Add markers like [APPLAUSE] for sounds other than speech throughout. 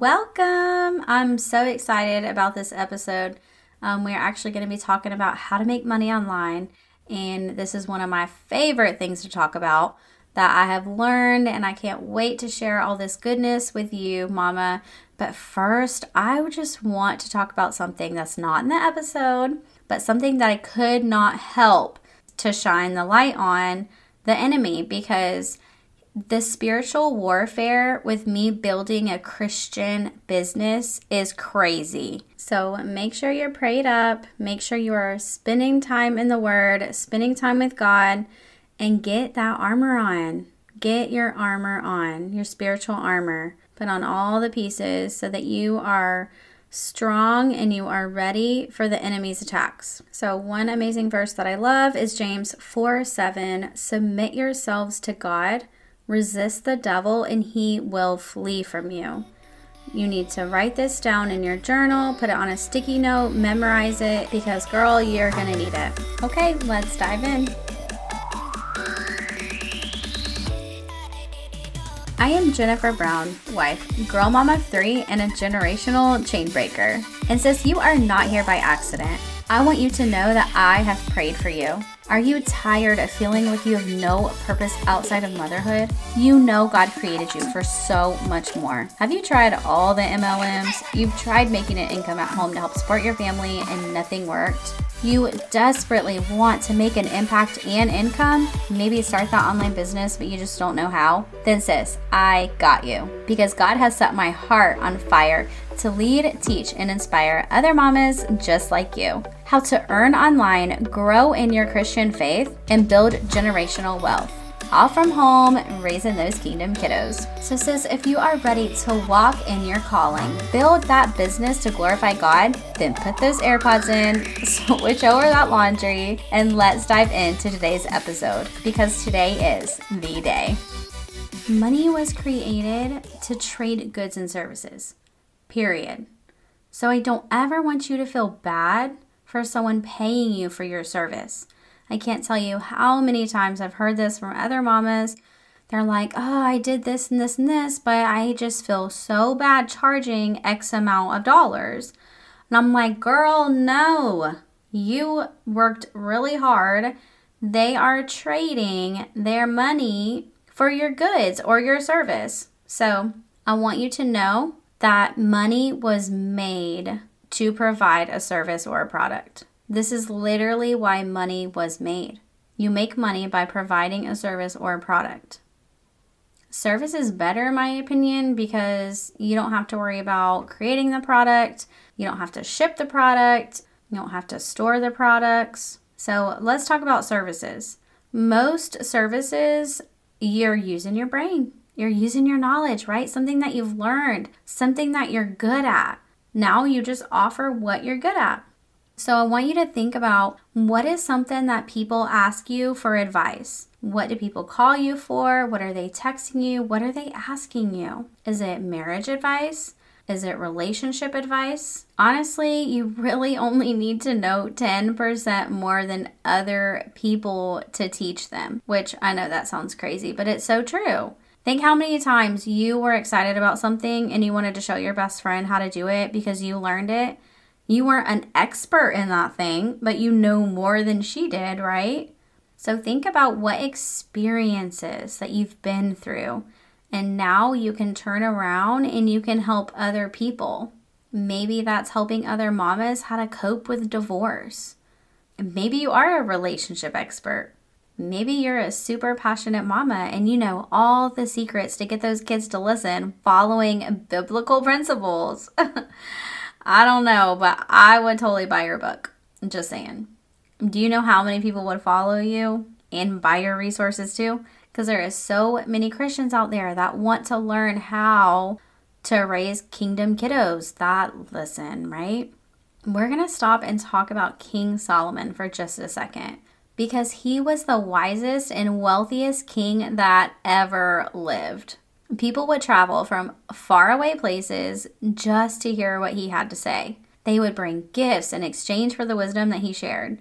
Welcome! I'm so excited about this episode. Um, we're actually going to be talking about how to make money online, and this is one of my favorite things to talk about that I have learned, and I can't wait to share all this goodness with you, Mama. But first, I just want to talk about something that's not in the episode, but something that I could not help to shine the light on the enemy because the spiritual warfare with me building a Christian business is crazy. So make sure you're prayed up, make sure you are spending time in the Word, spending time with God, and get that armor on. Get your armor on, your spiritual armor. Put on all the pieces so that you are strong and you are ready for the enemy's attacks. So, one amazing verse that I love is James 4 7. Submit yourselves to God Resist the devil and he will flee from you. You need to write this down in your journal, put it on a sticky note, memorize it because, girl, you're gonna need it. Okay, let's dive in. I am Jennifer Brown, wife, girl mom of three, and a generational chain breaker. And since you are not here by accident, I want you to know that I have prayed for you. Are you tired of feeling like you have no purpose outside of motherhood? You know God created you for so much more. Have you tried all the MLMs? You've tried making an income at home to help support your family and nothing worked? You desperately want to make an impact and income, maybe start that online business, but you just don't know how? Then, sis, I got you. Because God has set my heart on fire to lead, teach, and inspire other mamas just like you. How to earn online, grow in your Christian faith, and build generational wealth all from home, raising those kingdom kiddos. So, sis, if you are ready to walk in your calling, build that business to glorify God, then put those AirPods in, [LAUGHS] switch over that laundry, and let's dive into today's episode because today is the day. Money was created to trade goods and services, period. So, I don't ever want you to feel bad for someone paying you for your service. I can't tell you how many times I've heard this from other mamas. They're like, oh, I did this and this and this, but I just feel so bad charging X amount of dollars. And I'm like, girl, no. You worked really hard. They are trading their money for your goods or your service. So I want you to know that money was made to provide a service or a product. This is literally why money was made. You make money by providing a service or a product. Service is better, in my opinion, because you don't have to worry about creating the product, you don't have to ship the product, you don't have to store the products. So, let's talk about services. Most services, you're using your brain, you're using your knowledge, right? Something that you've learned, something that you're good at. Now you just offer what you're good at. So I want you to think about what is something that people ask you for advice? What do people call you for? What are they texting you? What are they asking you? Is it marriage advice? Is it relationship advice? Honestly, you [LAUGHS] really only need to know 10% more than other people to teach them, which I know that sounds crazy, but it's so true. Think how many times you were excited about something and you wanted to show your best friend how to do it because you learned it you weren't an expert in that thing, but you know more than she did, right? So think about what experiences that you've been through. And now you can turn around and you can help other people. Maybe that's helping other mamas how to cope with divorce. Maybe you are a relationship expert. Maybe you're a super passionate mama and you know all the secrets to get those kids to listen following biblical principles. [LAUGHS] I don't know, but I would totally buy your book. Just saying. Do you know how many people would follow you and buy your resources too? Because there is so many Christians out there that want to learn how to raise kingdom kiddos that listen, right? We're going to stop and talk about King Solomon for just a second because he was the wisest and wealthiest king that ever lived. People would travel from faraway places just to hear what he had to say. They would bring gifts in exchange for the wisdom that he shared.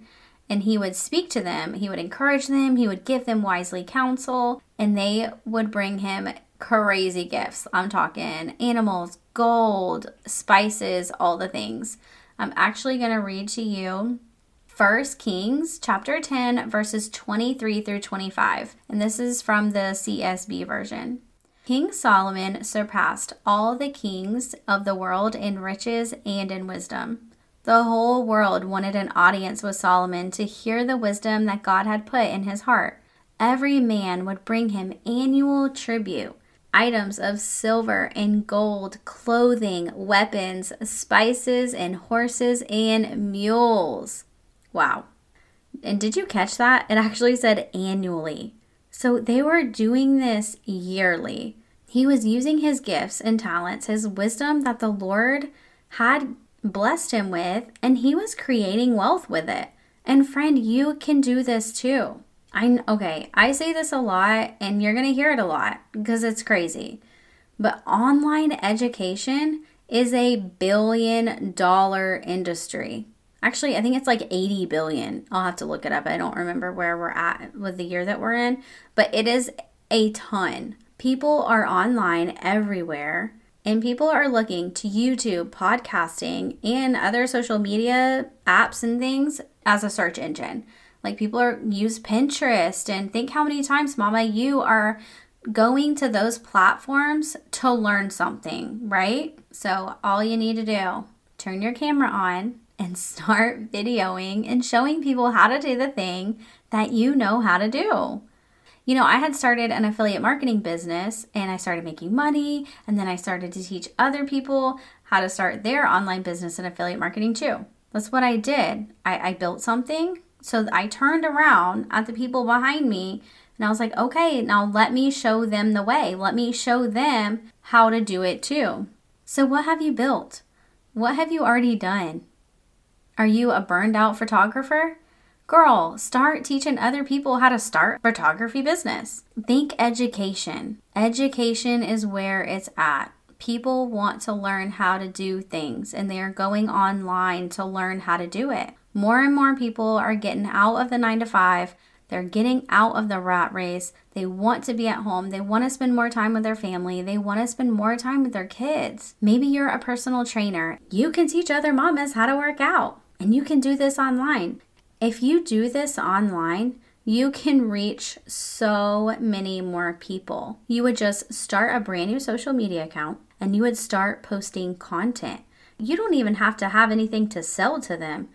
And he would speak to them, he would encourage them, he would give them wisely counsel, and they would bring him crazy gifts. I'm talking animals, gold, spices, all the things. I'm actually going to read to you First Kings chapter 10 verses 23 through 25. And this is from the CSB version. King Solomon surpassed all the kings of the world in riches and in wisdom. The whole world wanted an audience with Solomon to hear the wisdom that God had put in his heart. Every man would bring him annual tribute items of silver and gold, clothing, weapons, spices, and horses and mules. Wow. And did you catch that? It actually said annually. So they were doing this yearly. He was using his gifts and talents, his wisdom that the Lord had blessed him with, and he was creating wealth with it. And friend, you can do this too. I okay, I say this a lot and you're going to hear it a lot because it's crazy. But online education is a billion dollar industry. Actually, I think it's like 80 billion. I'll have to look it up. I don't remember where we're at with the year that we're in, but it is a ton. People are online everywhere, and people are looking to YouTube, podcasting, and other social media apps and things as a search engine. Like people are use Pinterest and think how many times, Mama, you are going to those platforms to learn something, right? So all you need to do, turn your camera on and start videoing and showing people how to do the thing that you know how to do. You know, I had started an affiliate marketing business and I started making money, and then I started to teach other people how to start their online business and affiliate marketing too. That's what I did. I, I built something, so I turned around at the people behind me and I was like, okay, now let me show them the way. Let me show them how to do it too. So, what have you built? What have you already done? Are you a burned out photographer? Girl, start teaching other people how to start photography business. Think education. Education is where it's at. People want to learn how to do things and they are going online to learn how to do it. More and more people are getting out of the nine to five. They're getting out of the rat race. They want to be at home. They want to spend more time with their family. They want to spend more time with their kids. Maybe you're a personal trainer. You can teach other mamas how to work out, and you can do this online. If you do this online, you can reach so many more people. You would just start a brand new social media account and you would start posting content. You don't even have to have anything to sell to them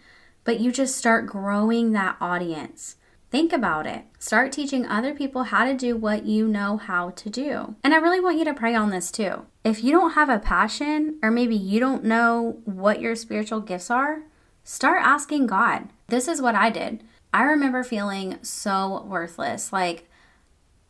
but you just start growing that audience. Think about it. Start teaching other people how to do what you know how to do. And I really want you to pray on this too. If you don't have a passion, or maybe you don't know what your spiritual gifts are, start asking God. This is what I did. I remember feeling so worthless. Like,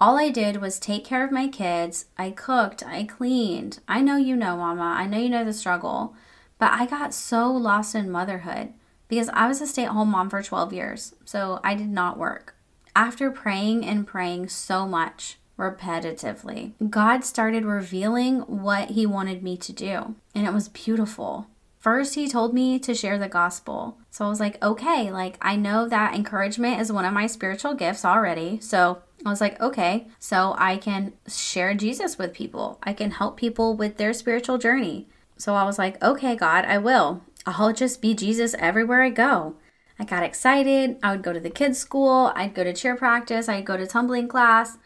all I did was take care of my kids. I cooked, I cleaned. I know you know, Mama. I know you know the struggle. But I got so lost in motherhood because I was a stay at home mom for 12 years, so I did not work. After praying and praying so much, repetitively, God started revealing what He wanted me to do, and it was beautiful. First, He told me to share the gospel. So I was like, okay, like I know that encouragement is one of my spiritual gifts already. So I was like, okay, so I can share Jesus with people, I can help people with their spiritual journey. So I was like, okay, God, I will. I'll just be Jesus everywhere I go. I got excited. I would go to the kids' school, I'd go to cheer practice, I'd go to tumbling class,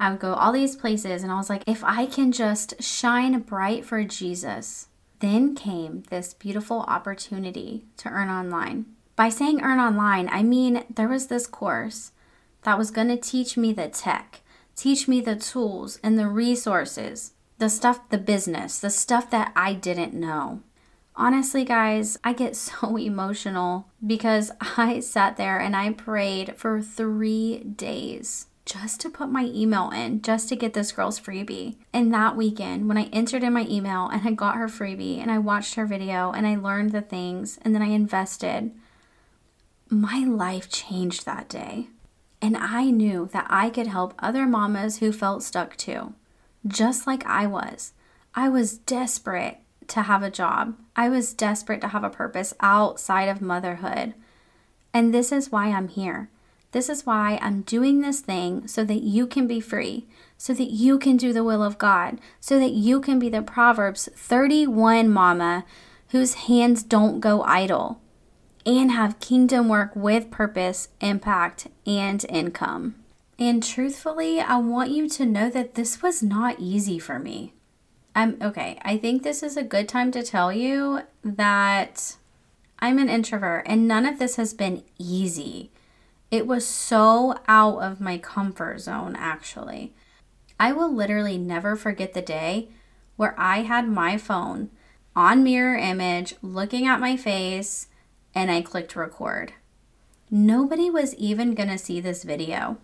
I would go all these places. And I was like, if I can just shine bright for Jesus. Then came this beautiful opportunity to earn online. By saying earn online, I mean there was this course that was going to teach me the tech, teach me the tools and the resources, the stuff, the business, the stuff that I didn't know. Honestly, guys, I get [LAUGHS] so emotional because I sat there and I prayed for three days just to put my email in, just to get this girl's freebie. And that weekend, when I entered in my email and I got her freebie and I watched her video and I learned the things and then I invested, my life changed that day. And I knew that I could help other mamas who felt stuck too, just like I was. I was desperate to have a job. I was desperate to have a purpose outside of motherhood. And this is why I'm here. This is why I'm doing this thing so that you can be free, so that you can do the will of God, so that you can be the Proverbs 31 mama whose hands don't go idle and have kingdom work with purpose, impact, and income. And truthfully, I want you to know that this was not easy for me. I'm okay. I think this is a good time to tell you that I'm an introvert and none of this has been easy. It was so out of my comfort zone, actually. I will literally never forget the day where I had my phone on mirror image looking at my face and I clicked record. Nobody was even gonna see this video,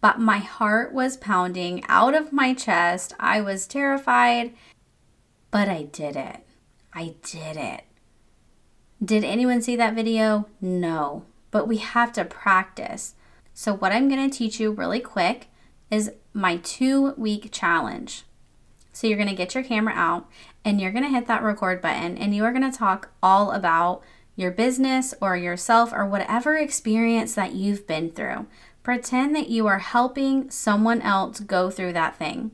but my heart was pounding out of my chest. I was terrified, but I did it. I did it. Did anyone see that video? No, but we have to practice. So, what I'm going to teach you really quick is my two week challenge. So, you're going to get your camera out and you're going to hit that record button and you are going to talk all about your business or yourself or whatever experience that you've been through. Pretend that you are helping someone else go through that thing.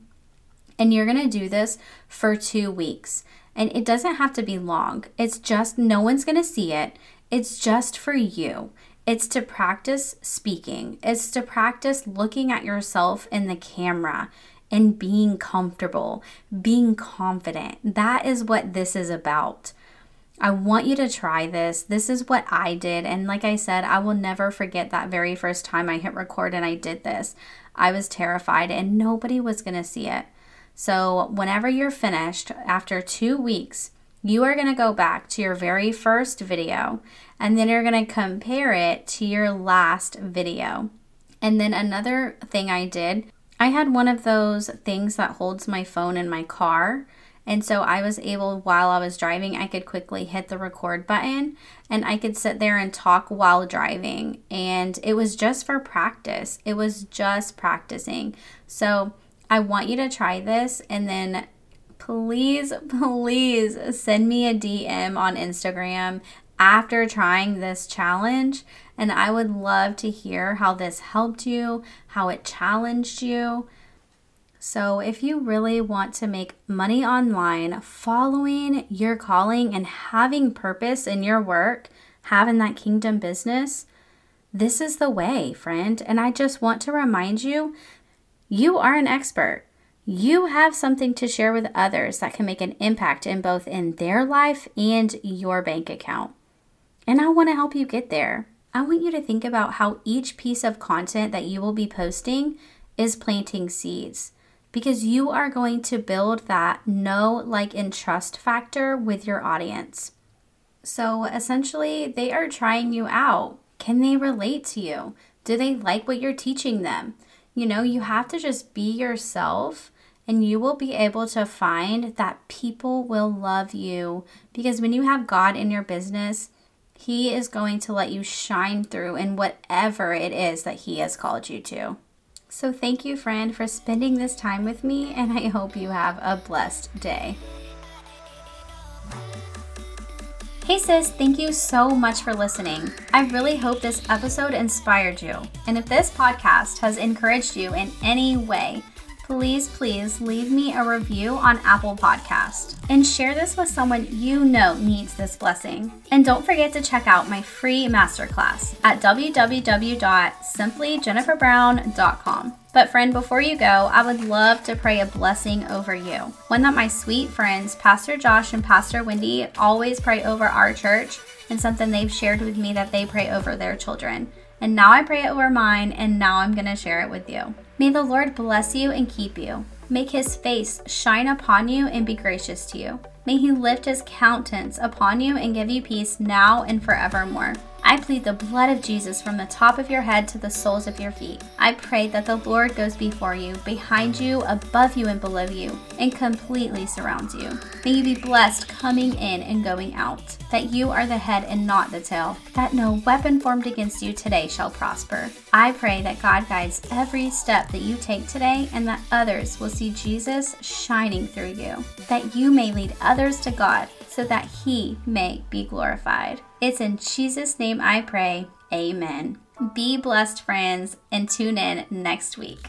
And you're going to do this for two weeks. And it doesn't have to be long, it's just no one's going to see it. It's just for you. It's to practice speaking, it's to practice looking at yourself in the camera and being comfortable, being confident. That is what this is about. I want you to try this. This is what I did. And like I said, I will never forget that very first time I hit record and I did this. I was terrified and nobody was going to see it. So, whenever you're finished, after two weeks, you are going to go back to your very first video and then you're going to compare it to your last video. And then another thing I did, I had one of those things that holds my phone in my car. And so I was able, while I was driving, I could quickly hit the record button and I could sit there and talk while driving. And it was just for practice, it was just practicing. So I want you to try this and then please, please send me a DM on Instagram after trying this challenge. And I would love to hear how this helped you, how it challenged you. So, if you really want to make money online, following your calling and having purpose in your work, having that kingdom business, this is the way, friend. And I just want to remind you you are an expert. You have something to share with others that can make an impact in both in their life and your bank account. And I want to help you get there. I want you to think about how each piece of content that you will be posting is planting seeds because you are going to build that know, like, and trust factor with your audience. So essentially, they are trying you out. Can they relate to you? Do they like what you're teaching them? You know, you have to just be yourself and you will be able to find that people will love you because when you have God in your business, He is going to let you shine through in whatever it is that He has called you to. So, thank you, friend, for spending this time with me, and I hope you have a blessed day. Hey sis, thank you so much for listening. I really hope this episode inspired you. And if this podcast has encouraged you in any way, please, please leave me a review on Apple Podcast and share this with someone you know needs this blessing. And don't forget to check out my free masterclass at www.simplyjenniferbrown.com. But, friend, before you go, I would love to pray a blessing over you. One that my sweet friends, Pastor Josh and Pastor Wendy, always pray over our church, and something they've shared with me that they pray over their children. And now I pray it over mine, and now I'm going to share it with you. May the Lord bless you and keep you. Make his face shine upon you and be gracious to you. May he lift his countenance upon you and give you peace now and forevermore. I plead the blood of Jesus from the top of your head to the soles of your feet. I pray that the Lord goes before you, behind you, above you, and below you, and completely surrounds you. May you be blessed coming in and going out, that you are the head and not the tail, that no weapon formed against you today shall prosper. I pray that God guides every step that you take today and that others will see Jesus shining through you, that you may lead others to God so that he may be glorified. It's in Jesus' name I pray. Amen. Be blessed, friends, and tune in next week.